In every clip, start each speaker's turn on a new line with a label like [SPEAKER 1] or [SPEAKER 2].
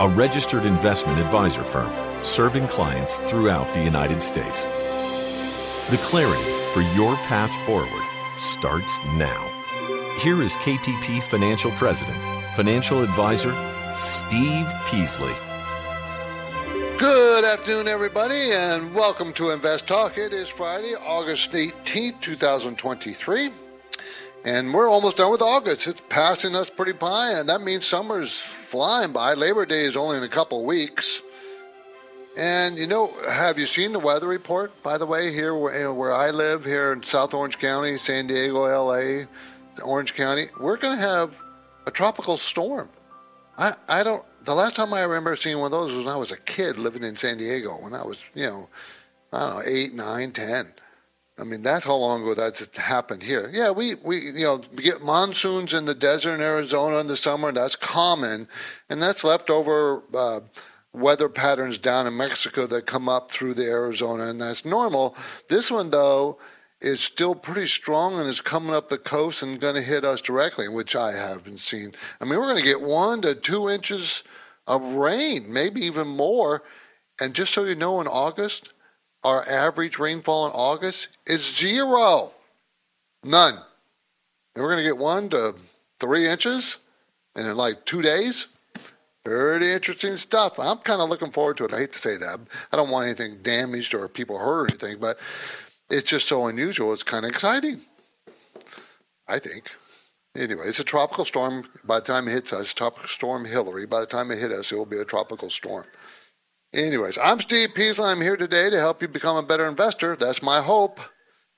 [SPEAKER 1] a registered investment advisor firm serving clients throughout the United States. The clarity for your path forward starts now. Here is KPP Financial President, Financial Advisor Steve Peasley.
[SPEAKER 2] Good afternoon, everybody, and welcome to Invest Talk. It is Friday, August 18th, 2023. And we're almost done with August. It's passing us pretty by, and that means summer's flying by. Labor Day is only in a couple weeks. And you know, have you seen the weather report, by the way, here where, where I live, here in South Orange County, San Diego, LA, Orange County? We're going to have a tropical storm. I, I don't, the last time I remember seeing one of those was when I was a kid living in San Diego, when I was, you know, I don't know, eight, nine, ten. I mean, that's how long ago that's happened here. Yeah, we, we you know get monsoons in the desert in Arizona in the summer. That's common, and that's leftover uh, weather patterns down in Mexico that come up through the Arizona, and that's normal. This one though is still pretty strong and is coming up the coast and going to hit us directly, which I haven't seen. I mean, we're going to get one to two inches of rain, maybe even more. And just so you know, in August, our average rainfall in August is zero. None. And we're going to get one to three inches and in like two days. Pretty interesting stuff. I'm kind of looking forward to it. I hate to say that. I don't want anything damaged or people hurt or anything, but it's just so unusual. It's kind of exciting. I think. Anyway, it's a tropical storm. By the time it hits us, tropical storm Hilary, By the time it hits us, it will be a tropical storm. Anyways, I'm Steve Peasley. I'm here today to help you become a better investor. That's my hope.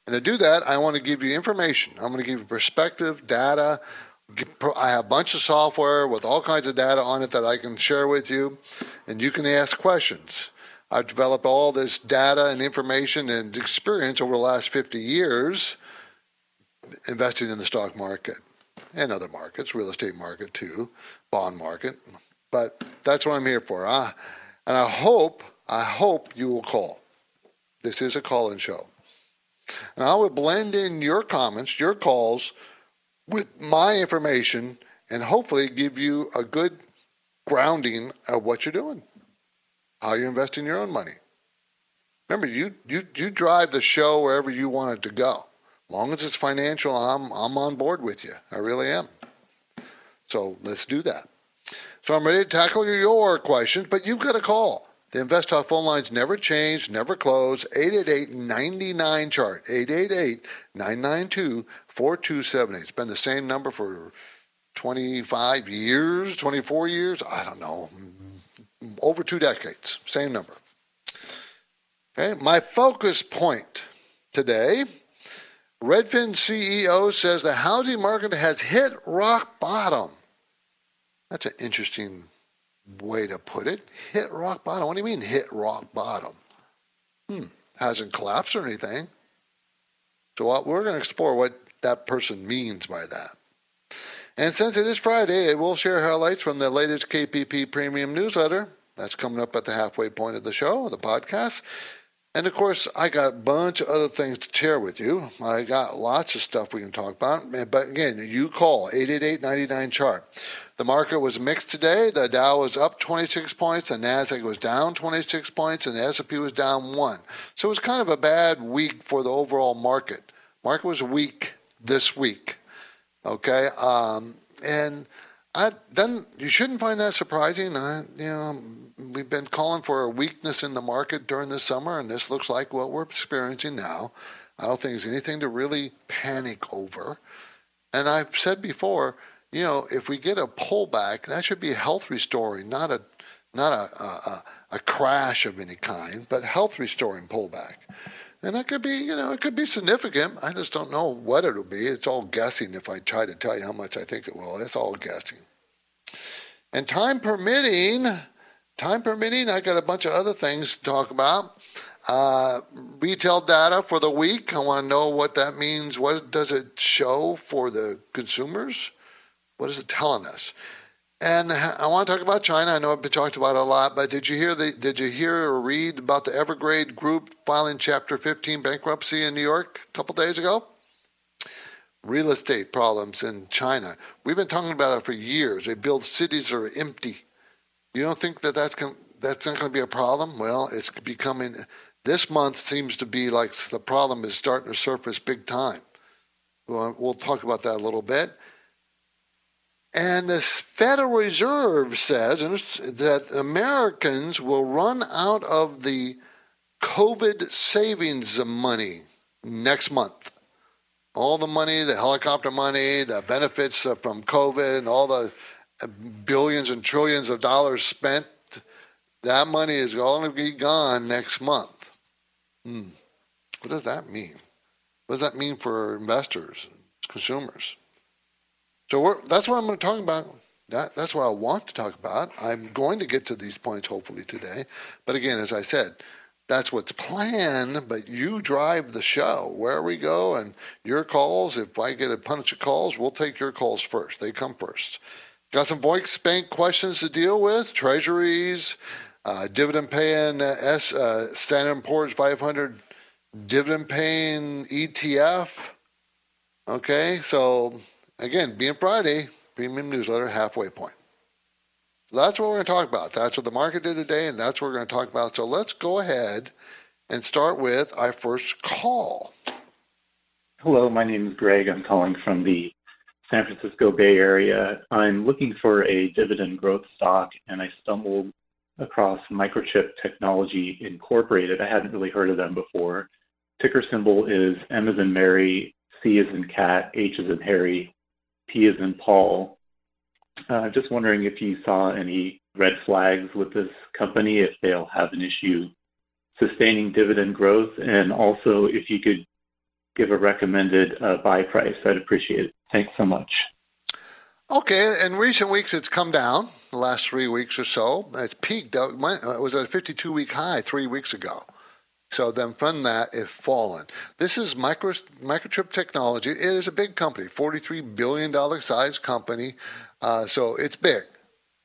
[SPEAKER 2] And to do that, I want to give you information. I'm going to give you perspective, data. I have a bunch of software with all kinds of data on it that I can share with you, and you can ask questions. I've developed all this data and information and experience over the last 50 years investing in the stock market and other markets, real estate market too, bond market. But that's what I'm here for. Huh? And I hope, I hope you will call. This is a call in show. And I will blend in your comments, your calls with my information and hopefully give you a good grounding of what you're doing, how you're investing your own money. Remember, you, you, you drive the show wherever you want it to go. As long as it's financial, I'm, I'm on board with you. I really am. So let's do that. So I'm ready to tackle your questions, but you've got a call. The Invest Talk phone lines never change, never close. 888-99 chart. 888-992-4278. It's been the same number for 25 years, 24 years, I don't know. Over two decades. Same number. Okay, my focus point today Redfin CEO says the housing market has hit rock bottom. That's an interesting way to put it. Hit rock bottom. What do you mean hit rock bottom? Hmm, hasn't collapsed or anything. So we're going to explore what that person means by that. And since it is Friday, we'll share highlights from the latest KPP Premium newsletter. That's coming up at the halfway point of the show, the podcast. And of course, I got a bunch of other things to share with you. I got lots of stuff we can talk about. But again, you call 888 99 chart. The market was mixed today. The Dow was up 26 points, the Nasdaq was down 26 points, and the S&P was down one. So it was kind of a bad week for the overall market. Market was weak this week. Okay, um, and I, then you shouldn't find that surprising. I, you know, we've been calling for a weakness in the market during the summer, and this looks like what we're experiencing now. I don't think there's anything to really panic over. And I've said before you know, if we get a pullback, that should be health restoring, not a not a, a, a crash of any kind, but health restoring pullback. And that could be, you know, it could be significant. I just don't know what it'll be. It's all guessing if I try to tell you how much I think it will. It's all guessing. And time permitting, time permitting, I got a bunch of other things to talk about. Uh, retail data for the week. I want to know what that means. What does it show for the consumers? What is it telling us? And I want to talk about China. I know I've been talked about a lot, but did you hear the did you hear or read about the Evergrande Group filing Chapter 15 bankruptcy in New York a couple days ago? Real estate problems in China. We've been talking about it for years. They build cities that are empty. You don't think that that's going that's not going to be a problem? Well, it's becoming. This month seems to be like the problem is starting to surface big time. Well, we'll talk about that a little bit. And the Federal Reserve says that Americans will run out of the COVID savings money next month. All the money, the helicopter money, the benefits uh, from COVID, and all the billions and trillions of dollars spent, that money is going to be gone next month. Hmm. What does that mean? What does that mean for investors, and consumers? So that's what I'm going to talk about. That, that's what I want to talk about. I'm going to get to these points hopefully today. But again, as I said, that's what's planned, but you drive the show. Where we go and your calls, if I get a bunch of calls, we'll take your calls first. They come first. Got some voice bank questions to deal with, treasuries, uh, dividend paying uh, S, uh, Standard Poor's 500 dividend paying ETF. Okay, so Again, being Friday, premium newsletter halfway point. That's what we're going to talk about. That's what the market did today, and that's what we're going to talk about. So let's go ahead and start with our first call.
[SPEAKER 3] Hello, my name is Greg. I'm calling from the San Francisco Bay Area. I'm looking for a dividend growth stock, and I stumbled across Microchip Technology Incorporated. I hadn't really heard of them before. Ticker symbol is M as in Mary, C as in cat, H as in Harry, P is in Paul. Uh, just wondering if you saw any red flags with this company, if they'll have an issue sustaining dividend growth, and also if you could give a recommended uh, buy price. I'd appreciate it. Thanks so much.
[SPEAKER 2] Okay, in recent weeks it's come down. The last three weeks or so, it's peaked. It was at a 52-week high three weeks ago. So then from that, it's fallen. This is micro, Microchip Technology. It is a big company, $43 billion size company. Uh, so it's big.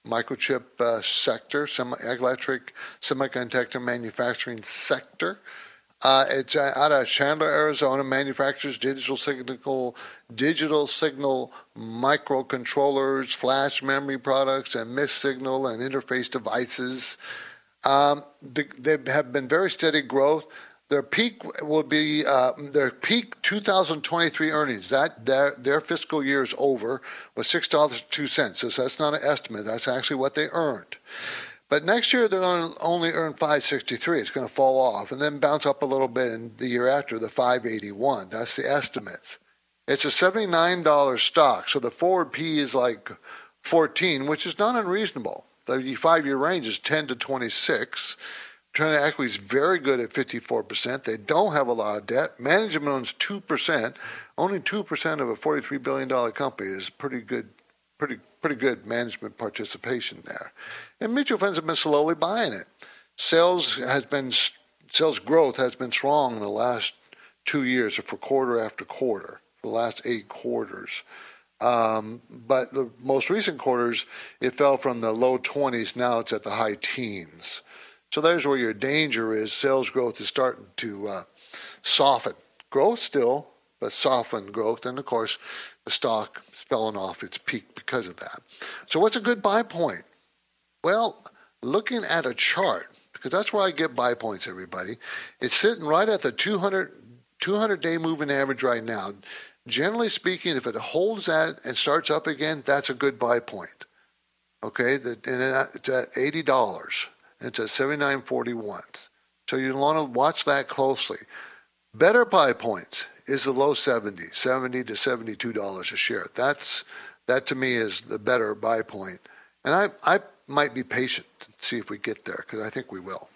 [SPEAKER 2] Microchip uh, sector, semi electric semiconductor manufacturing sector. Uh, it's out of Chandler, Arizona. Manufactures digital signal, digital signal microcontrollers, flash memory products, and mixed signal and interface devices. Um, they have been very steady growth. Their peak will be uh, their peak 2023 earnings. That their their fiscal year is over was six dollars two cents. So that's not an estimate. That's actually what they earned. But next year they're going to only earn 563. It's going to fall off and then bounce up a little bit in the year after the 581. That's the estimates. It's a $79 stock, so the forward P is like 14, which is not unreasonable. The five year range is 10 to 26. Return equity is very good at 54%. They don't have a lot of debt. Management owns 2%. Only 2% of a $43 billion company is pretty good, pretty, pretty good management participation there. And mutual funds have been slowly buying it. Sales has been, sales growth has been strong in the last two years for quarter after quarter, the last eight quarters. Um, but the most recent quarters, it fell from the low 20s. Now it's at the high teens. So there's where your danger is. Sales growth is starting to uh, soften. Growth still, but soften growth. And of course, the stock is falling off its peak because of that. So what's a good buy point? Well, looking at a chart, because that's where I get buy points, everybody. It's sitting right at the 200, 200 day moving average right now. Generally speaking, if it holds that and starts up again, that's a good buy point. Okay, and it's at eighty dollars. It's at seventy nine forty one. So you want to watch that closely. Better buy points is the low 70s, 70 to 72 dollars a share. That's that to me is the better buy point. And I I might be patient to see if we get there because I think we will.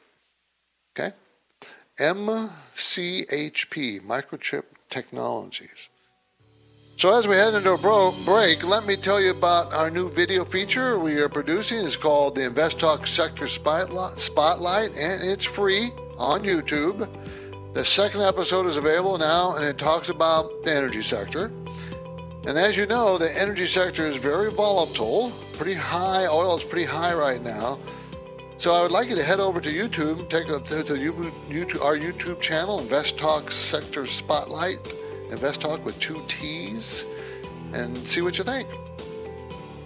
[SPEAKER 2] Okay? MCHP Microchip Technologies. So, as we head into a bro- break, let me tell you about our new video feature we are producing. It's called the Invest Talk Sector Spotlight, and it's free on YouTube. The second episode is available now, and it talks about the energy sector. And as you know, the energy sector is very volatile, pretty high. Oil is pretty high right now. So I would like you to head over to YouTube, take a to, to YouTube, our YouTube channel, Invest Talk Sector Spotlight, Invest Talk with two T's, and see what you think.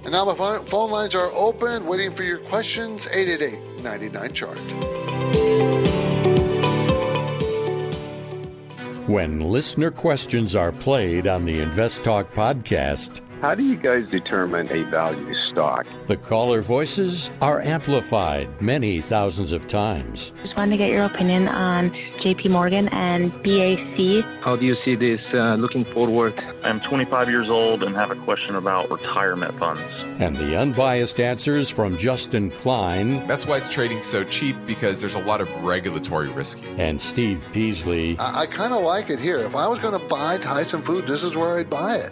[SPEAKER 2] And now my phone lines are open, waiting for your questions. 888 99 chart.
[SPEAKER 4] When listener questions are played on the Invest Talk podcast,
[SPEAKER 5] how do you guys determine a value stock?
[SPEAKER 4] The caller voices are amplified many thousands of times.
[SPEAKER 6] Just wanted to get your opinion on JP Morgan and BAC.
[SPEAKER 7] How do you see this uh, looking forward?
[SPEAKER 8] I'm 25 years old and have a question about retirement funds.
[SPEAKER 4] And the unbiased answers from Justin Klein.
[SPEAKER 9] That's why it's trading so cheap because there's a lot of regulatory risk.
[SPEAKER 4] And Steve Peasley.
[SPEAKER 2] I, I kind of like it here. If I was going to buy Tyson Food, this is where I'd buy it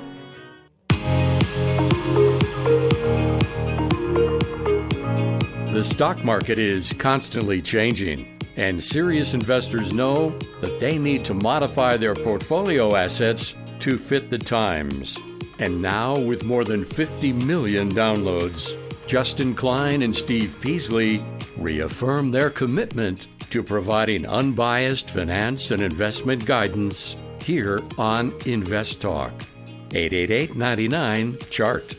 [SPEAKER 4] The stock market is constantly changing, and serious investors know that they need to modify their portfolio assets to fit the times. And now, with more than 50 million downloads, Justin Klein and Steve Peasley reaffirm their commitment to providing unbiased finance and investment guidance here on Invest Talk. 888 99 Chart.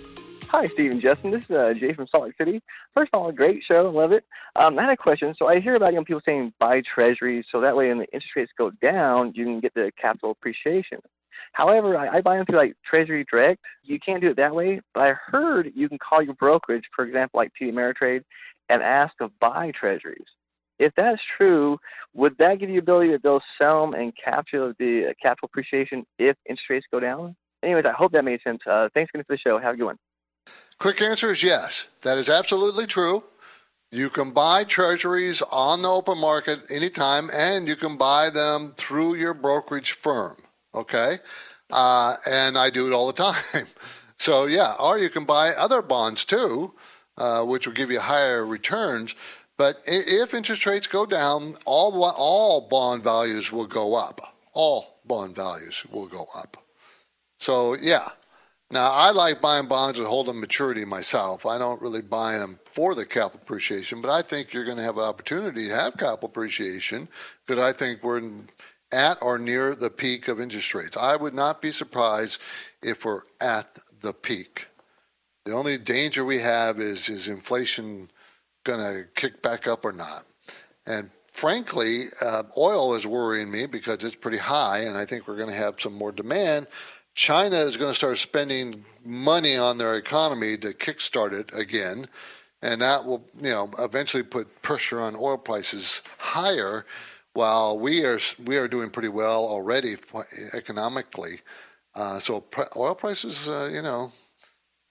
[SPEAKER 10] Hi, Steve and Justin. This is uh, Jay from Salt Lake City. First of all, a great show. Love it. Um, I had a question. So I hear about young people saying buy treasuries so that way when the interest rates go down, you can get the capital appreciation. However, I, I buy them through like Treasury Direct. You can't do it that way, but I heard you can call your brokerage, for example, like TD Ameritrade, and ask to buy treasuries. If that's true, would that give you the ability to go sell them and capture the capital appreciation if interest rates go down? Anyways, I hope that made sense. Uh, thanks again for the show. Have a good one.
[SPEAKER 2] Quick answer is yes. That is absolutely true. You can buy treasuries on the open market anytime, and you can buy them through your brokerage firm. Okay? Uh, and I do it all the time. So, yeah, or you can buy other bonds too, uh, which will give you higher returns. But if interest rates go down, all, all bond values will go up. All bond values will go up. So, yeah, now, I like buying bonds that hold them maturity myself. I don't really buy them for the capital appreciation, but I think you're going to have an opportunity to have capital appreciation because I think we're at or near the peak of interest rates. I would not be surprised if we're at the peak. The only danger we have is is inflation going to kick back up or not? And frankly, uh, oil is worrying me because it's pretty high, and I think we're going to have some more demand. China is going to start spending money on their economy to kickstart it again, and that will, you know, eventually put pressure on oil prices higher. While we are we are doing pretty well already economically, uh, so oil prices, uh, you know,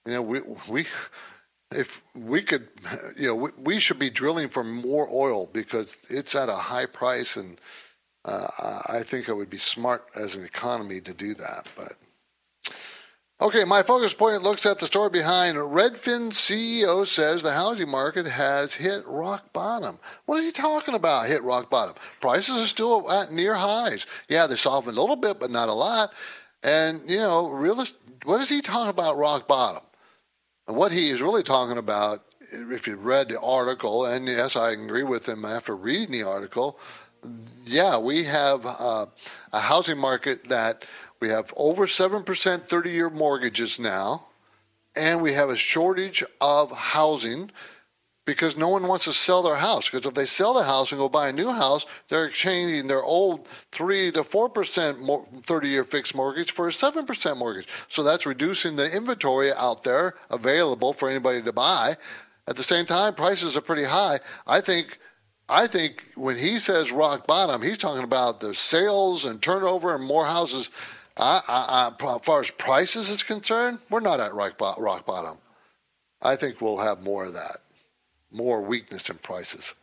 [SPEAKER 2] you know, we we if we could, you know, we, we should be drilling for more oil because it's at a high price, and uh, I think it would be smart as an economy to do that, but. Okay, my focus point looks at the story behind Redfin CEO says the housing market has hit rock bottom. What is he talking about? Hit rock bottom. Prices are still at near highs. Yeah, they're softened a little bit, but not a lot. And you know, realist, what is he talking about? Rock bottom. And what he is really talking about, if you read the article, and yes, I agree with him after reading the article. Yeah, we have uh, a housing market that we have over 7% 30 year mortgages now, and we have a shortage of housing because no one wants to sell their house. Because if they sell the house and go buy a new house, they're exchanging their old 3 to 4% 30 year fixed mortgage for a 7% mortgage. So that's reducing the inventory out there available for anybody to buy. At the same time, prices are pretty high. I think I think when he says rock bottom, he's talking about the sales and turnover and more houses. I, I, I, as far as prices is concerned, we're not at rock, rock bottom. I think we'll have more of that, more weakness in prices.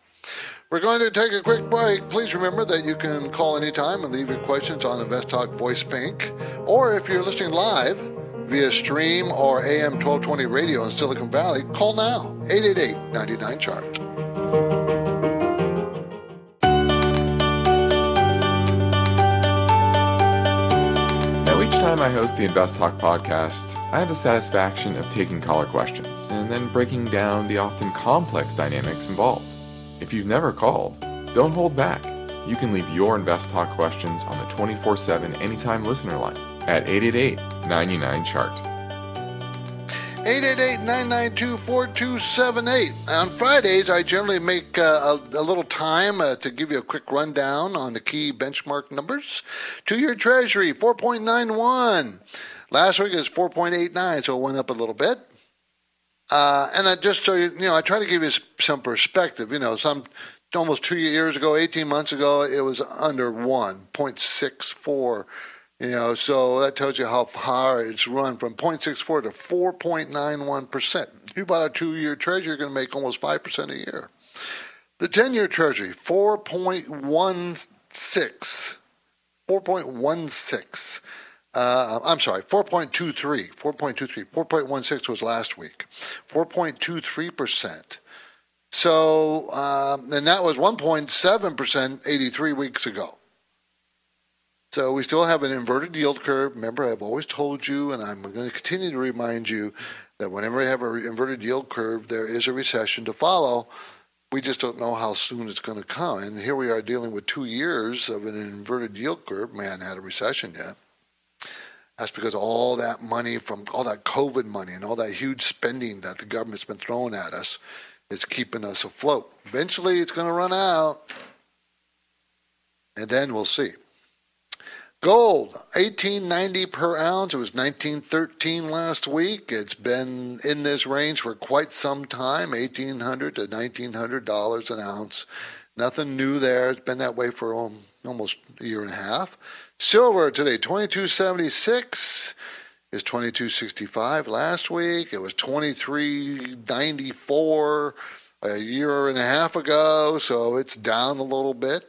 [SPEAKER 2] We're going to take a quick break. Please remember that you can call anytime and leave your questions on Invest Talk Voice Bank, or if you're listening live via stream or AM 1220 radio in Silicon Valley, call now 888 99 chart.
[SPEAKER 9] Time I host the Invest Talk podcast, I have the satisfaction of taking caller questions and then breaking down the often complex dynamics involved. If you've never called, don't hold back. You can leave your Invest Talk questions on the 24 7 anytime listener line at 888 99 Chart.
[SPEAKER 2] 888-992-4278. On Fridays, I generally make uh, a, a, little time uh, to give you a quick rundown on the key benchmark numbers. Two-year Treasury, 4.91. Last week it was 4.89, so it went up a little bit. Uh, and I just so you, you know, I try to give you some perspective. You know, some almost two years ago, 18 months ago, it was under 1, 0.64 you know, so that tells you how far it's run from 0.64 to 4.91%. You bought a two year treasury, you're going to make almost 5% a year. The 10 year treasury, 4.16. 4.16. Uh, I'm sorry, 4.23. 4.23. 4.16 was last week. 4.23%. So, um, and that was 1.7% 83 weeks ago. So we still have an inverted yield curve. Remember, I've always told you, and I'm going to continue to remind you that whenever we have an inverted yield curve, there is a recession to follow. We just don't know how soon it's going to come. And here we are dealing with two years of an inverted yield curve. Man, had a recession yet. That's because all that money from all that COVID money and all that huge spending that the government's been throwing at us is keeping us afloat. Eventually, it's going to run out, and then we'll see. Gold, 1890 per ounce. It was 1913 last week. It's been in this range for quite some time, 1800 to 1900 dollars an ounce. Nothing new there. It's been that way for um, almost a year and a half. Silver today, 2276 is 2265 last week. It was 2394 a year and a half ago, so it's down a little bit.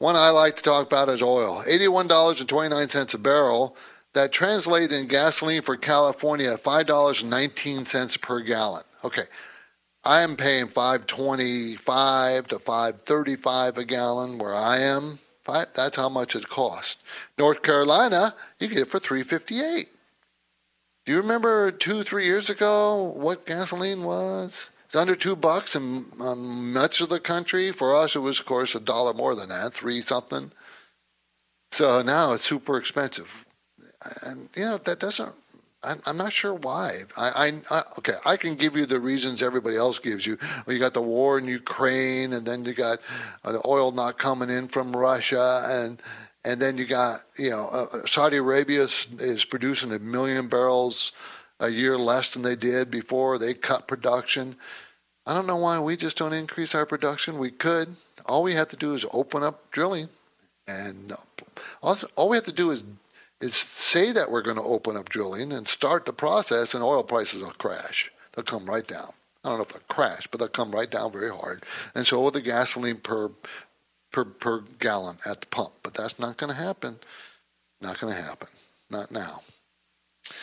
[SPEAKER 2] One I like to talk about is oil. $81.29 a barrel. That translates in gasoline for California at $5.19 per gallon. Okay. I am paying 525 to 535 a gallon where I am. That's how much it costs. North Carolina, you get it for 358. Do you remember two, three years ago what gasoline was? It's under two bucks in much of the country. For us, it was, of course, a dollar more than that, three something. So now it's super expensive, and you know that doesn't. I'm, I'm not sure why. I, I, I, okay, I can give you the reasons everybody else gives you. Well, you got the war in Ukraine, and then you got uh, the oil not coming in from Russia, and and then you got you know uh, Saudi Arabia is, is producing a million barrels a year less than they did before. They cut production. I don't know why we just don't increase our production. We could. All we have to do is open up drilling, and uh, all, all we have to do is is say that we're going to open up drilling and start the process, and oil prices will crash. They'll come right down. I don't know if they'll crash, but they'll come right down very hard. And so will the gasoline per per per gallon at the pump. But that's not going to happen. Not going to happen. Not now.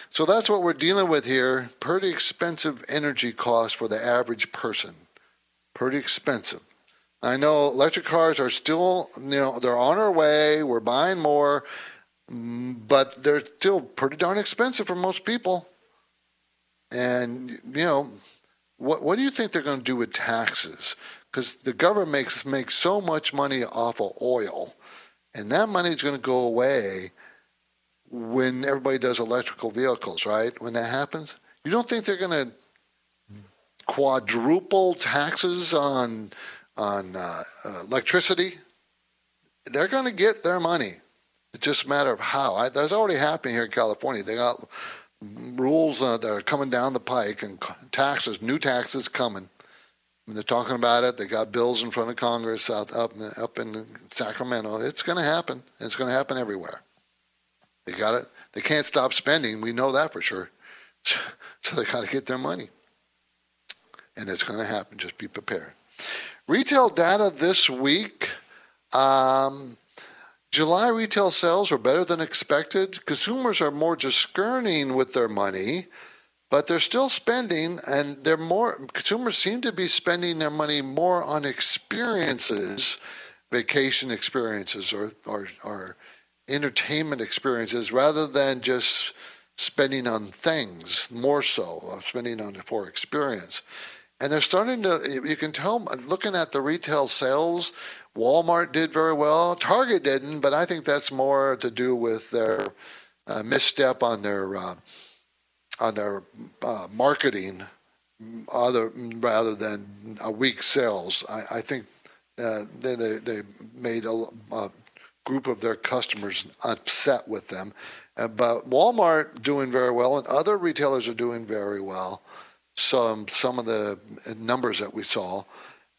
[SPEAKER 2] So that's what we're dealing with here. Pretty expensive energy costs for the average person. Pretty expensive. I know electric cars are still, you know, they're on our way. We're buying more, but they're still pretty darn expensive for most people. And you know, what what do you think they're going to do with taxes? Because the government makes makes so much money off of oil, and that money is going to go away when everybody does electrical vehicles, right? When that happens, you don't think they're going to quadruple taxes on on uh, uh, electricity? They're going to get their money. It's just a matter of how. I, that's already happening here in California. They got rules uh, that are coming down the pike and taxes, new taxes coming. When they're talking about it, they got bills in front of Congress out, up up in Sacramento. It's going to happen. It's going to happen everywhere. They got it. They can't stop spending. We know that for sure. So they got to get their money, and it's going to happen. Just be prepared. Retail data this week. Um, July retail sales are better than expected. Consumers are more discerning with their money, but they're still spending, and they're more. Consumers seem to be spending their money more on experiences, vacation experiences, or or, or entertainment experiences, rather than just spending on things. More so, spending on for experience. And they're starting to. You can tell looking at the retail sales Walmart did very well. Target didn't, but I think that's more to do with their uh, misstep on their uh, on their uh, marketing, other rather than a weak sales. I, I think uh, they, they, they made a, a, group of their customers upset with them. Uh, but Walmart doing very well, and other retailers are doing very well. Some some of the numbers that we saw.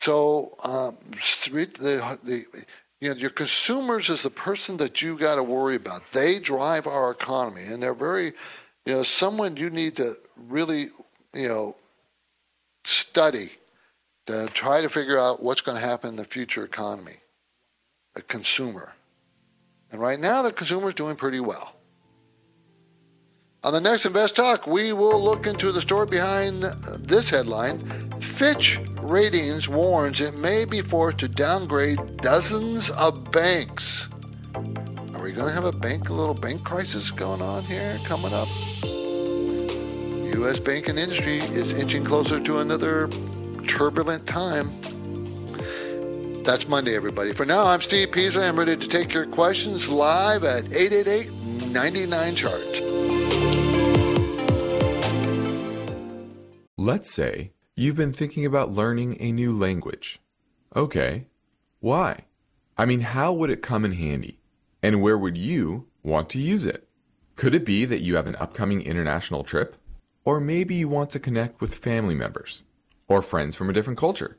[SPEAKER 2] So um, the, the you know your consumers is the person that you got to worry about. They drive our economy, and they're very you know someone you need to really you know study to try to figure out what's going to happen in the future economy. A consumer, and right now the consumer is doing pretty well. On the next Invest Talk, we will look into the story behind uh, this headline. Fitch Ratings warns it may be forced to downgrade dozens of banks. Are we going to have a bank, a little bank crisis going on here coming up? U.S. banking industry is inching closer to another turbulent time. That's Monday, everybody. For now, I'm Steve Peasley. I'm ready to take your questions live at 888 99 Chart.
[SPEAKER 9] Let's say you've been thinking about learning a new language. Okay, why? I mean, how would it come in handy? And where would you want to use it? Could it be that you have an upcoming international trip? Or maybe you want to connect with family members or friends from a different culture?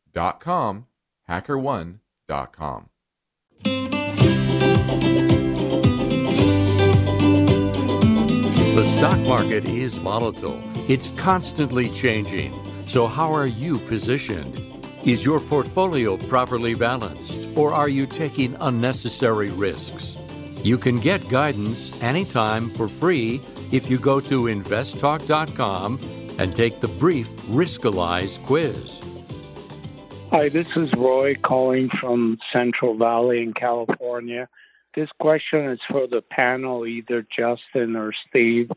[SPEAKER 9] hackerone.com.
[SPEAKER 4] The stock market is volatile. It's constantly changing. So, how are you positioned? Is your portfolio properly balanced, or are you taking unnecessary risks? You can get guidance anytime for free if you go to investtalk.com and take the brief Riskalyze quiz.
[SPEAKER 11] Hi, this is Roy calling from Central Valley in California. This question is for the panel, either Justin or Steve.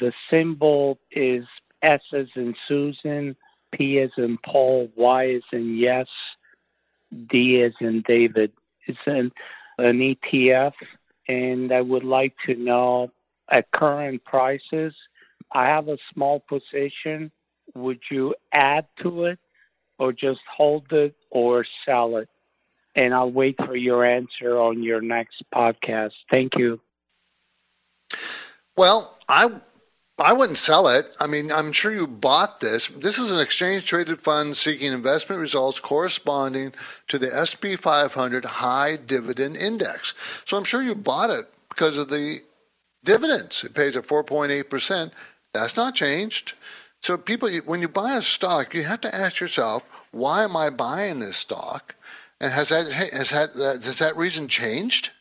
[SPEAKER 11] The symbol is S as in Susan, P as in Paul, Y as in yes, D as in David. It's an, an ETF, and I would like to know at current prices, I have a small position. Would you add to it or just hold it or sell it? And I'll wait for your answer on your next podcast. Thank you.
[SPEAKER 2] Well, I I wouldn't sell it. I mean, I'm sure you bought this. This is an exchange traded fund seeking investment results corresponding to the SP 500 high dividend index. So I'm sure you bought it because of the dividends. It pays at 4.8%. That's not changed. So people, when you buy a stock, you have to ask yourself, why am I buying this stock? And has that, has that, has that reason changed?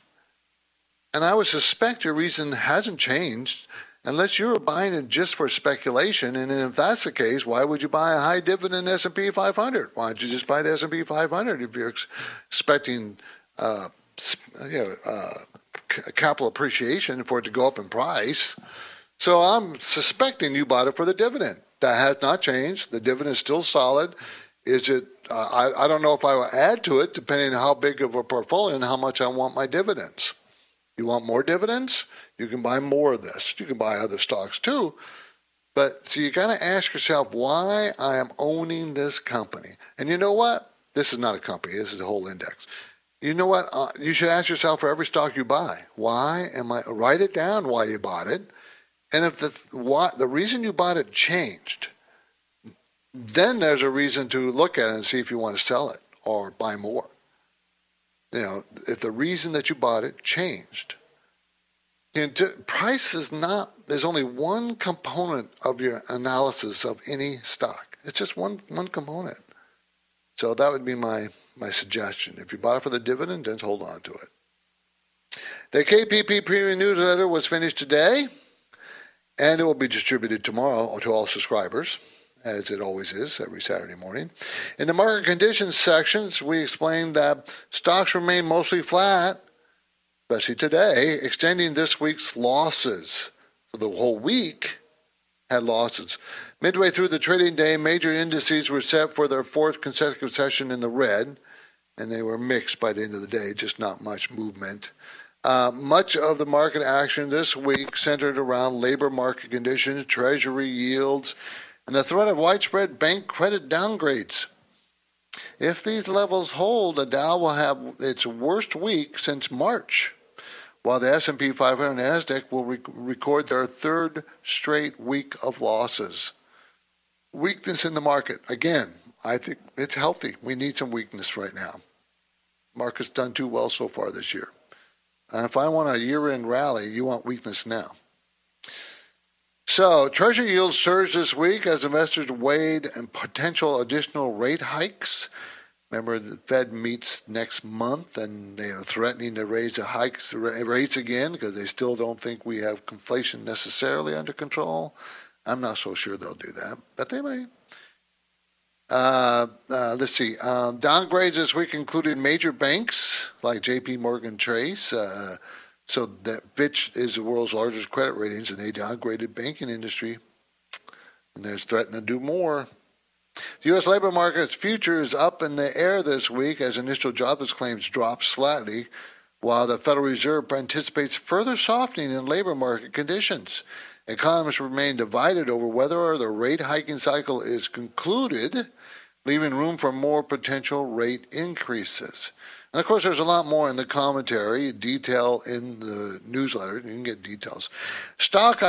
[SPEAKER 2] And I would suspect your reason hasn't changed unless you're buying it just for speculation. And if that's the case, why would you buy a high dividend S&P 500? Why don't you just buy the S&P 500 if you're expecting uh, you know, uh, capital appreciation for it to go up in price? So I'm suspecting you bought it for the dividend. That has not changed. The dividend is still solid. Is it? Uh, I, I don't know if I will add to it depending on how big of a portfolio and how much I want my dividends. You want more dividends? You can buy more of this. You can buy other stocks too. But so you got to ask yourself why I am owning this company. And you know what? This is not a company. This is a whole index. You know what? Uh, you should ask yourself for every stock you buy. Why am I? Write it down why you bought it. And if the the reason you bought it changed, then there's a reason to look at it and see if you want to sell it or buy more. You know, if the reason that you bought it changed, you know, price is not. There's only one component of your analysis of any stock. It's just one one component. So that would be my my suggestion. If you bought it for the dividend, then hold on to it. The KPP Premium Newsletter was finished today, and it will be distributed tomorrow to all subscribers as it always is every Saturday morning. In the market conditions sections, we explained that stocks remain mostly flat, especially today, extending this week's losses. So the whole week had losses. Midway through the trading day, major indices were set for their fourth consecutive session in the red, and they were mixed by the end of the day, just not much movement. Uh, much of the market action this week centered around labor market conditions, treasury yields, and the threat of widespread bank credit downgrades. If these levels hold, the Dow will have its worst week since March, while the S&P 500 and Nasdaq will rec- record their third straight week of losses. Weakness in the market. Again, I think it's healthy. We need some weakness right now. Market's done too well so far this year. And if I want a year-end rally, you want weakness now. So, Treasury yields surged this week as investors weighed and potential additional rate hikes. Remember, the Fed meets next month, and they are threatening to raise the hikes rates again because they still don't think we have inflation necessarily under control. I'm not so sure they'll do that, but they may. Uh, uh, let's see. Um, downgrades this week included major banks like J.P. Morgan Chase. Uh, so that Fitch is the world's largest credit ratings, and they downgraded banking industry, and they're threatening to do more. The U.S. labor market's future is up in the air this week as initial jobless claims drop slightly, while the Federal Reserve anticipates further softening in labor market conditions. Economists remain divided over whether or the rate hiking cycle is concluded, leaving room for more potential rate increases. And of course, there's a lot more in the commentary, detail in the newsletter. You can get details. Stock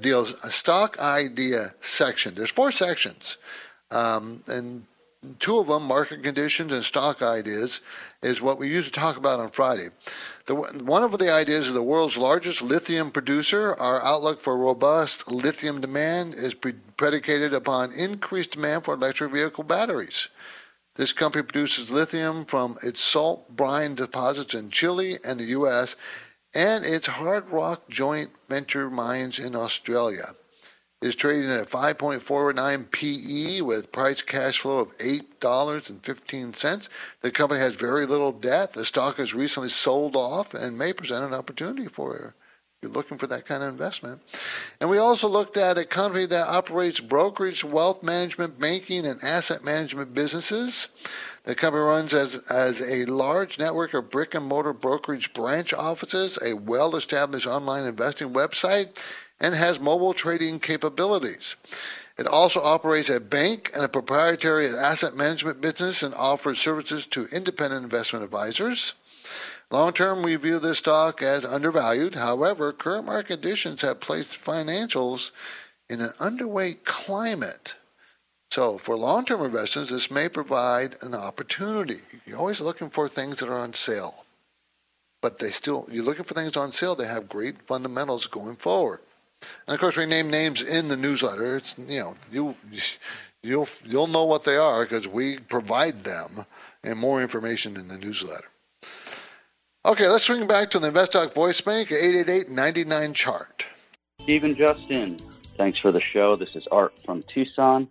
[SPEAKER 2] deals, stock idea section. There's four sections, um, and two of them, market conditions and stock ideas, is what we used to talk about on Friday. The, one of the ideas is the world's largest lithium producer. Our outlook for robust lithium demand is pre- predicated upon increased demand for electric vehicle batteries. This company produces lithium from its salt brine deposits in Chile and the U.S. and its hard rock joint venture mines in Australia. Is trading at 5.49 PE with price cash flow of $8.15. The company has very little debt. The stock has recently sold off and may present an opportunity for you. you're looking for that kind of investment. And we also looked at a company that operates brokerage, wealth management, banking, and asset management businesses. The company runs as, as a large network of brick and mortar brokerage branch offices, a well established online investing website, and has mobile trading capabilities. It also operates a bank and a proprietary asset management business and offers services to independent investment advisors. Long term, we view this stock as undervalued. However, current market conditions have placed financials in an underweight climate. So, for long term investors, this may provide an opportunity. You're always looking for things that are on sale. But they still, you're looking for things on sale, they have great fundamentals going forward. And of course, we name names in the newsletter. It's, you know, you, you'll, you'll know what they are because we provide them and more information in the newsletter. Okay, let's swing back to the voice bank, 888-99 chart.
[SPEAKER 12] Stephen Justin, thanks for the show. This is Art from Tucson.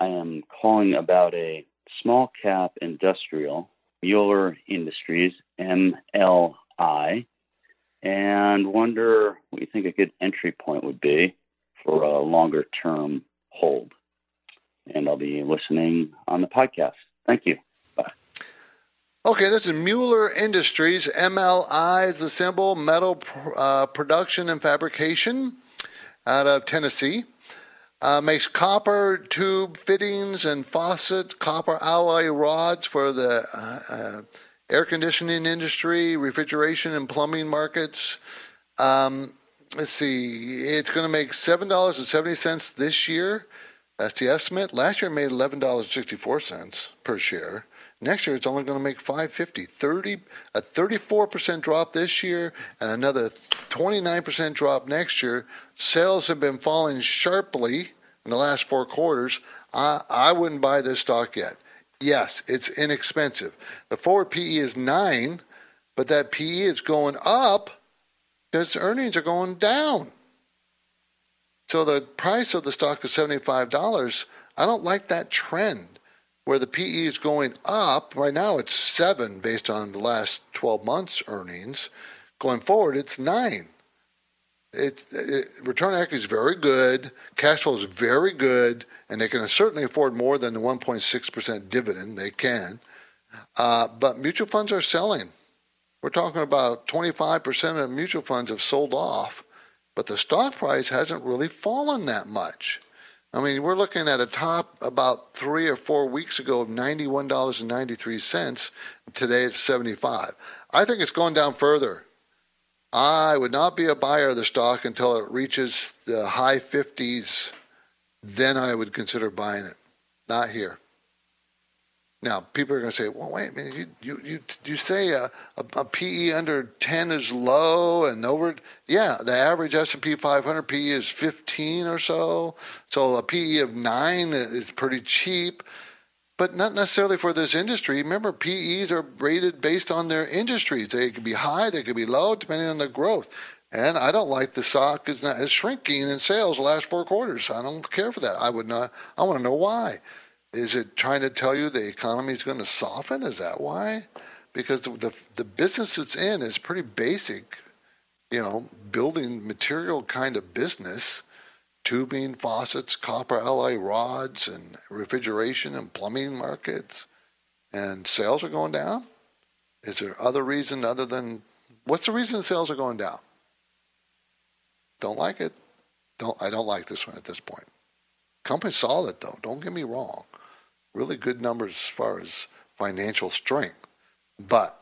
[SPEAKER 12] I am calling about a small cap industrial, Mueller Industries, MLI, and wonder what you think a good entry point would be for a longer term hold. And I'll be listening on the podcast. Thank you. Bye.
[SPEAKER 2] Okay, this is Mueller Industries. MLI is the symbol, metal uh, production and fabrication out of Tennessee. Uh, makes copper tube fittings and faucets, copper alloy rods for the uh, uh air conditioning industry, refrigeration and plumbing markets. Um, let's see, it's going to make $7.70 this year. That's the estimate. Last year it made $11.64 per share. Next year, it's only going to make 550. 30, a 34% drop this year and another 29% drop next year. Sales have been falling sharply in the last four quarters. I, I wouldn't buy this stock yet. Yes, it's inexpensive. The forward PE is 9, but that PE is going up because earnings are going down. So the price of the stock is $75. I don't like that trend where the PE is going up. Right now, it's seven based on the last 12 months' earnings. Going forward, it's nine. It, it, return on equity is very good, cash flow is very good, and they can certainly afford more than the 1.6% dividend. They can. Uh, but mutual funds are selling. We're talking about 25% of mutual funds have sold off, but the stock price hasn't really fallen that much. I mean, we're looking at a top about three or four weeks ago of $91.93. Today it's 75. I think it's going down further. I would not be a buyer of the stock until it reaches the high 50s. Then I would consider buying it. Not here. Now, people are going to say, well, wait a minute, you, you, you, you say a, a, a, PE under 10 is low and over, yeah, the average S&P 500 PE is 15 or so. So a PE of 9 is pretty cheap, but not necessarily for this industry. Remember, PEs are rated based on their industries. They could be high, they could be low, depending on the growth. And I don't like the stock is, not, is shrinking in sales the last four quarters. I don't care for that. I would not, I want to know why. Is it trying to tell you the economy is going to soften? Is that why? Because the, the, the business it's in is pretty basic, you know, building material kind of business. Tubing, faucets, copper alloy rods, and refrigeration and plumbing markets, and sales are going down? Is there other reason other than what's the reason sales are going down? Don't like it. Don't I don't like this one at this point. Company solid though. Don't get me wrong. Really good numbers as far as financial strength, but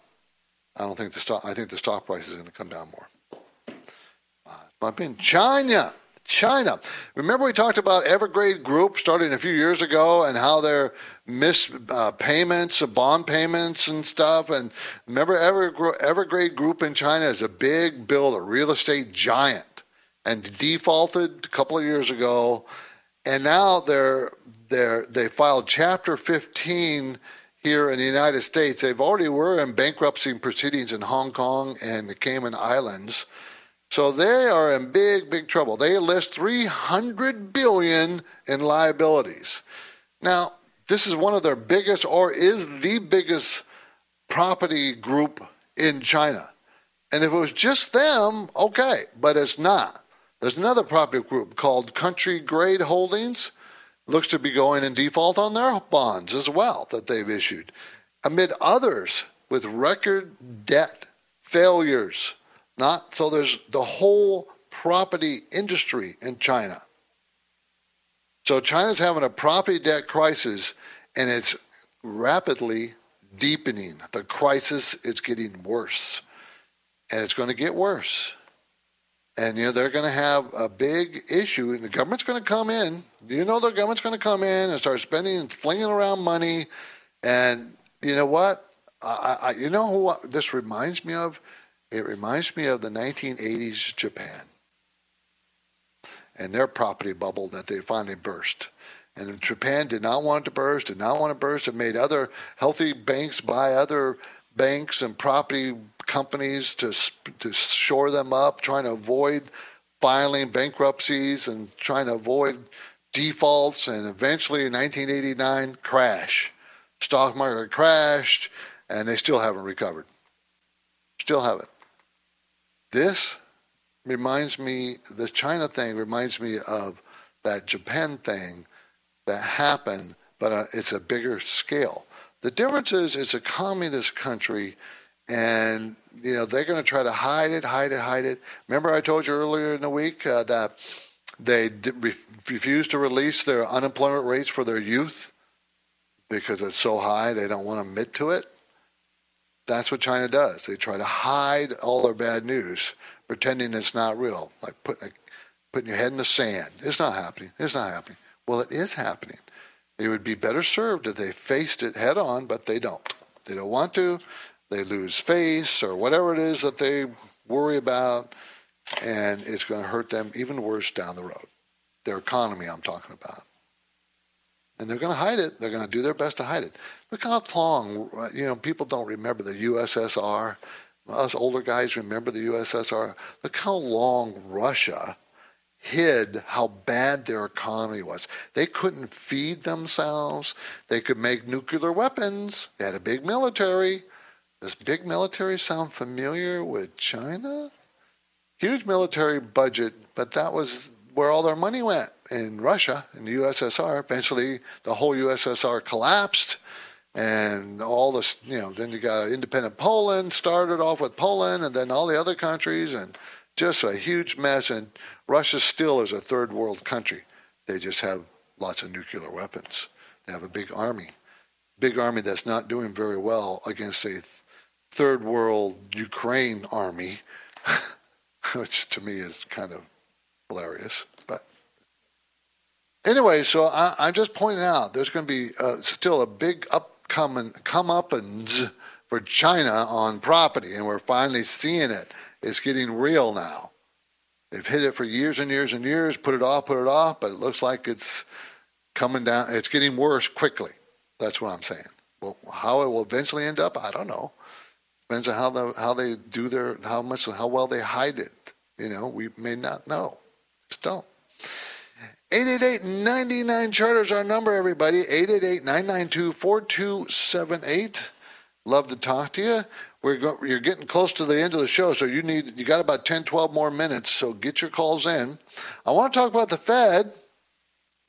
[SPEAKER 2] I don't think the stock. I think the stock price is going to come down more. Uh, I've been China. China. Remember we talked about Evergrande Group starting a few years ago and how their missed uh, payments, bond payments and stuff. And remember Ever, Evergrande Group in China is a big builder, real estate giant, and defaulted a couple of years ago. And now they're, they're, they filed Chapter 15 here in the United States. They've already were in bankruptcy proceedings in Hong Kong and the Cayman Islands. So they are in big, big trouble. They list 300 billion in liabilities. Now, this is one of their biggest or is the biggest property group in China. And if it was just them, okay, but it's not. There's another property group called Country Garden Holdings. Looks to be going in default on their bonds as well that they've issued, amid others with record debt failures not so there's the whole property industry in China. So China's having a property debt crisis and it's rapidly deepening. The crisis is getting worse. And it's going to get worse. And you know they're going to have a big issue, and the government's going to come in. You know the government's going to come in and start spending and flinging around money. And you know what? I, I you know who this reminds me of? It reminds me of the 1980s Japan and their property bubble that they finally burst. And Japan did not want it to burst, did not want to burst. It made other healthy banks buy other banks and property companies to to shore them up, trying to avoid filing bankruptcies and trying to avoid defaults. And eventually, in 1989, crash. Stock market crashed, and they still haven't recovered. Still haven't. This reminds me, the China thing reminds me of that Japan thing that happened, but uh, it's a bigger scale. The difference is it's a communist country, and you know they're going to try to hide it, hide it, hide it. Remember, I told you earlier in the week uh, that they re- refuse to release their unemployment rates for their youth because it's so high they don't want to admit to it. That's what China does. They try to hide all their bad news, pretending it's not real, like putting, a, putting your head in the sand. It's not happening. It's not happening. Well, it is happening. It would be better served if they faced it head on, but they don't. They don't want to. They lose face or whatever it is that they worry about, and it's going to hurt them even worse down the road. Their economy, I'm talking about and they're going to hide it. They're going to do their best to hide it. Look how long, you know, people don't remember the USSR. Us older guys remember the USSR. Look how long Russia hid how bad their economy was. They couldn't feed themselves. They could make nuclear weapons. They had a big military. Does big military sound familiar with China? Huge military budget, but that was where all their money went in Russia, in the USSR. Eventually, the whole USSR collapsed, and all this, you know, then you got independent Poland, started off with Poland, and then all the other countries, and just a huge mess. And Russia still is a third world country. They just have lots of nuclear weapons. They have a big army, big army that's not doing very well against a third world Ukraine army, which to me is kind of hilarious. Anyway, so I, am just pointing out there's going to be uh, still a big upcoming come uppins for China on property, and we're finally seeing it. It's getting real now. They've hit it for years and years and years, put it off, put it off, but it looks like it's coming down. It's getting worse quickly. That's what I'm saying. Well, how it will eventually end up, I don't know. Depends on how the how they do their how much how well they hide it. You know, we may not know. Just don't. 888-99 charters our number everybody 888-992-4278 love to talk to you we're go, you're getting close to the end of the show, so you need you got about 10, 12 more minutes. So get your calls in. I want to talk about the Fed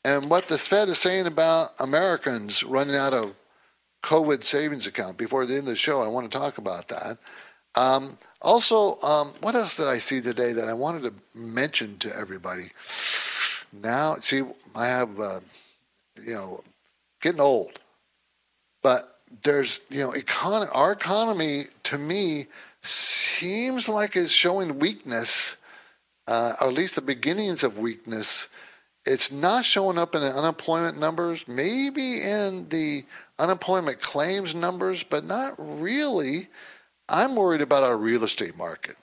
[SPEAKER 2] and what the Fed is saying about Americans running out of COVID savings account. Before the end of the show, I want to talk about that. Um, also, um, what else did I see today that I wanted to mention to everybody? Now, see, I have, uh, you know, getting old, but there's, you know, econ- our economy to me seems like it's showing weakness, uh, or at least the beginnings of weakness. It's not showing up in the unemployment numbers, maybe in the unemployment claims numbers, but not really. I'm worried about our real estate market.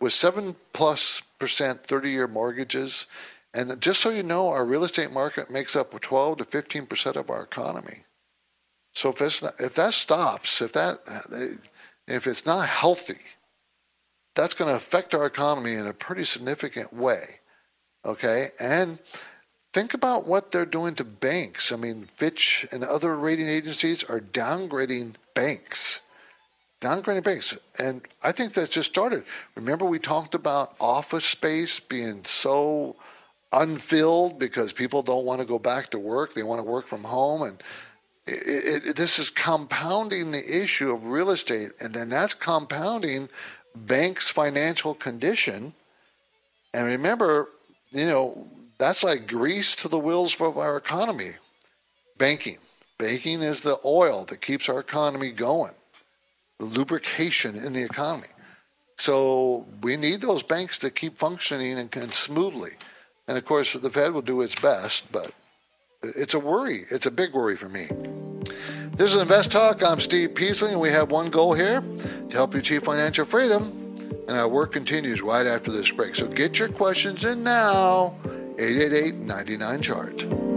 [SPEAKER 2] With seven plus percent 30 year mortgages, and just so you know, our real estate market makes up 12 to 15 percent of our economy. So if, it's not, if that stops, if that if it's not healthy, that's going to affect our economy in a pretty significant way. Okay, and think about what they're doing to banks. I mean, Fitch and other rating agencies are downgrading banks. Downgrading banks. And I think that's just started. Remember, we talked about office space being so unfilled because people don't want to go back to work, they want to work from home. And it, it, this is compounding the issue of real estate, and then that's compounding banks' financial condition. And remember, you know, that's like grease to the wheels of our economy. Banking. Banking is the oil that keeps our economy going, the lubrication in the economy. So we need those banks to keep functioning and, and smoothly. And of course, the Fed will do its best, but it's a worry. It's a big worry for me. This is Invest Talk. I'm Steve Peasley, and we have one goal here to help you achieve financial freedom. And our work continues right after this break. So get your questions in now. 888 99 Chart.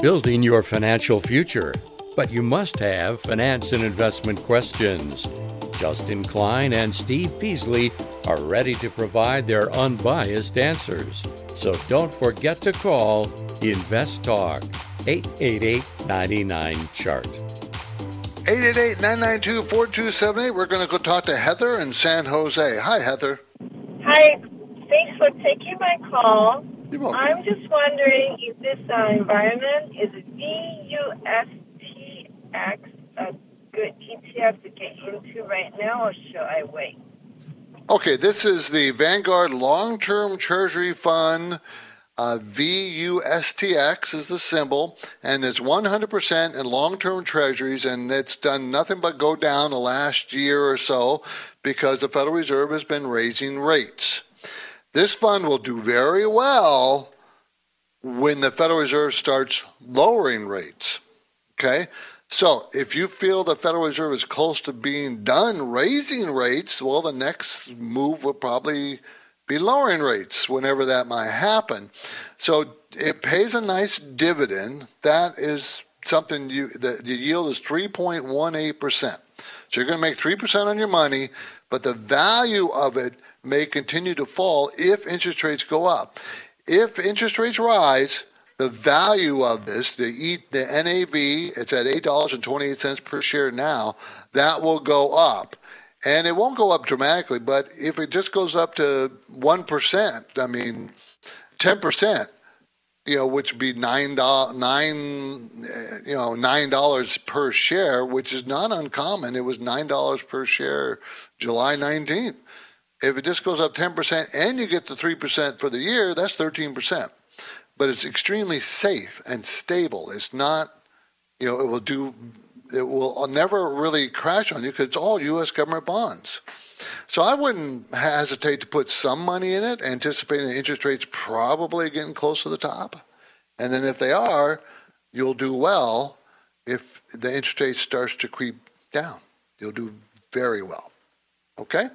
[SPEAKER 4] Building your financial future, but you must have finance and investment questions. Justin Klein and Steve Peasley are ready to provide their unbiased answers. So don't forget to call Invest Talk 888 99 Chart.
[SPEAKER 2] 888 992 4278. We're going to go talk to Heather in San Jose. Hi, Heather.
[SPEAKER 13] Hi. Thanks for taking my call.
[SPEAKER 2] You're welcome.
[SPEAKER 13] I'm just wondering if this uh, environment is VUSTX a good ETF to get into right now, or should I wait?
[SPEAKER 2] Okay, this is the Vanguard Long Term Treasury Fund. Uh, VUSTX is the symbol, and it's 100% in long term treasuries, and it's done nothing but go down the last year or so because the Federal Reserve has been raising rates. This fund will do very well when the Federal Reserve starts lowering rates. Okay? So if you feel the Federal Reserve is close to being done raising rates, well, the next move will probably be lowering rates whenever that might happen. So it pays a nice dividend. That is something you the, the yield is 3.18%. So you're going to make 3% on your money, but the value of it may continue to fall if interest rates go up. If interest rates rise, the value of this, the e, the NAV, it's at eight dollars and twenty eight cents per share now. That will go up, and it won't go up dramatically. But if it just goes up to one percent, I mean, ten percent, you know, which would be nine nine, you know, nine dollars per share, which is not uncommon. It was nine dollars per share July nineteenth. If it just goes up ten percent and you get the three percent for the year, that's thirteen percent but it's extremely safe and stable. It's not, you know, it will do, it will never really crash on you because it's all U.S. government bonds. So I wouldn't hesitate to put some money in it, anticipating the interest rates probably getting close to the top. And then if they are, you'll do well if the interest rate starts to creep down. You'll do very well. Okay?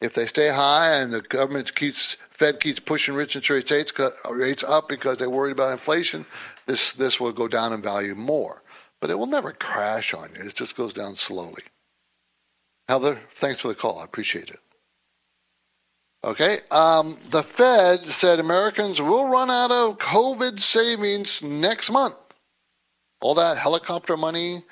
[SPEAKER 2] If they stay high and the government keeps Fed keeps pushing rich interest rates rates up because they're worried about inflation, this this will go down in value more. But it will never crash on you. It just goes down slowly. Heather, thanks for the call. I appreciate it. Okay. Um, the Fed said Americans will run out of COVID savings next month. All that helicopter money.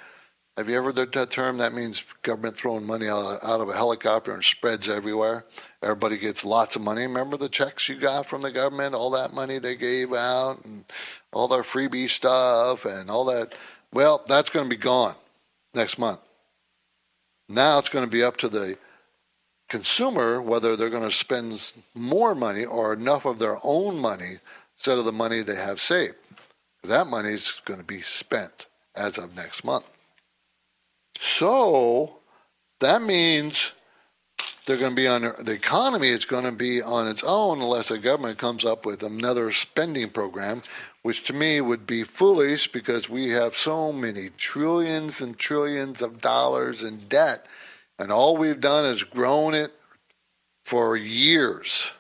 [SPEAKER 2] Have you ever heard that term? That means government throwing money out, of a helicopter and spreads everywhere. Everybody gets lots of money. Remember the checks you got from the government? All that money they gave out and all their freebie stuff and all that. Well, that's going to be gone next month. Now it's going to be up to the consumer whether they're going to spend more money or enough of their own money instead of the money they have saved. That money is going to be spent as of next month. So that means they're going to be on the economy is going to be on its own unless the government comes up with another spending program which to me would be foolish because we have so many trillions and trillions of dollars in debt and all we've done is grown it for years.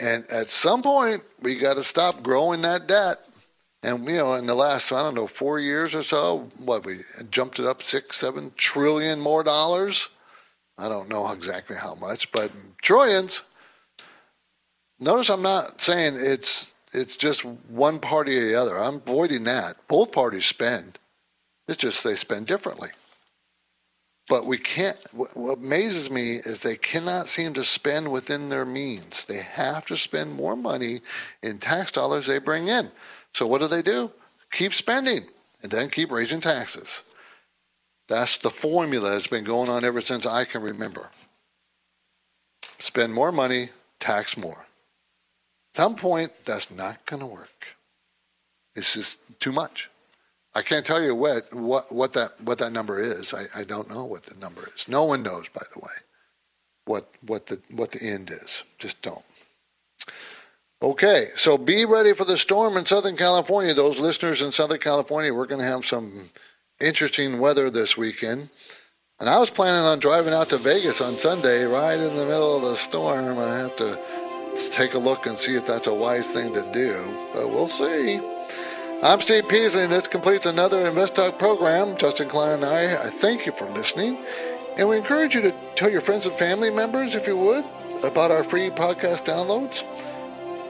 [SPEAKER 2] And at some point we got to stop growing that debt and you know in the last i don't know four years or so what we jumped it up six seven trillion more dollars I don't know exactly how much, but trillions. Notice I'm not saying it's it's just one party or the other. I'm avoiding that. Both parties spend. It's just they spend differently. But we can't. What amazes me is they cannot seem to spend within their means. They have to spend more money in tax dollars they bring in. So what do they do? Keep spending and then keep raising taxes. That's the formula that's been going on ever since I can remember. Spend more money, tax more. At some point, that's not going to work. It's just too much. I can't tell you what, what, what, that, what that number is. I, I don't know what the number is. No one knows, by the way, what, what, the, what the end is. Just don't. Okay, so be ready for the storm in Southern California. Those listeners in Southern California, we're going to have some interesting weather this weekend. And I was planning on driving out to Vegas on Sunday, right in the middle of the storm. I have to take a look and see if that's a wise thing to do, but we'll see. I'm Steve Peasley, and this completes another Invest Talk program. Justin Klein and I, I thank you for listening, and we encourage you to tell your friends and family members, if you would, about our free podcast downloads.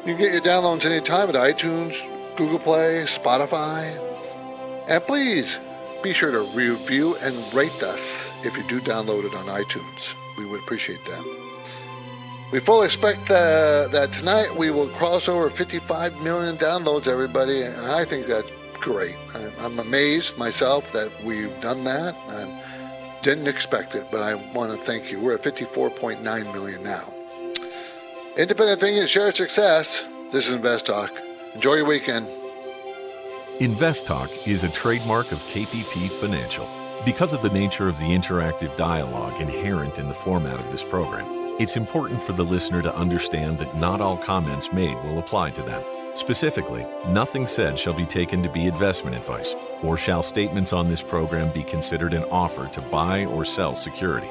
[SPEAKER 2] You can get your downloads anytime at iTunes, Google Play, Spotify, and please be sure to review and rate us if you do download it on iTunes. We would appreciate that. We fully expect that, tonight we will cross over 55 million downloads, everybody, and I think that's great. I'm, I'm amazed myself that we've done that. I didn't expect it, but I want to thank you. We're at 54.9 million now. Independent thinking, share success. This is Invest Talk. Enjoy your weekend.
[SPEAKER 1] Invest Talk is a trademark of KPP Financial. Because of the nature of the interactive dialogue inherent in the format of this program, it's important for the listener to understand that not all comments made will apply to them. Specifically, nothing said shall be taken to be investment advice, or shall statements on this program be considered an offer to buy or sell security.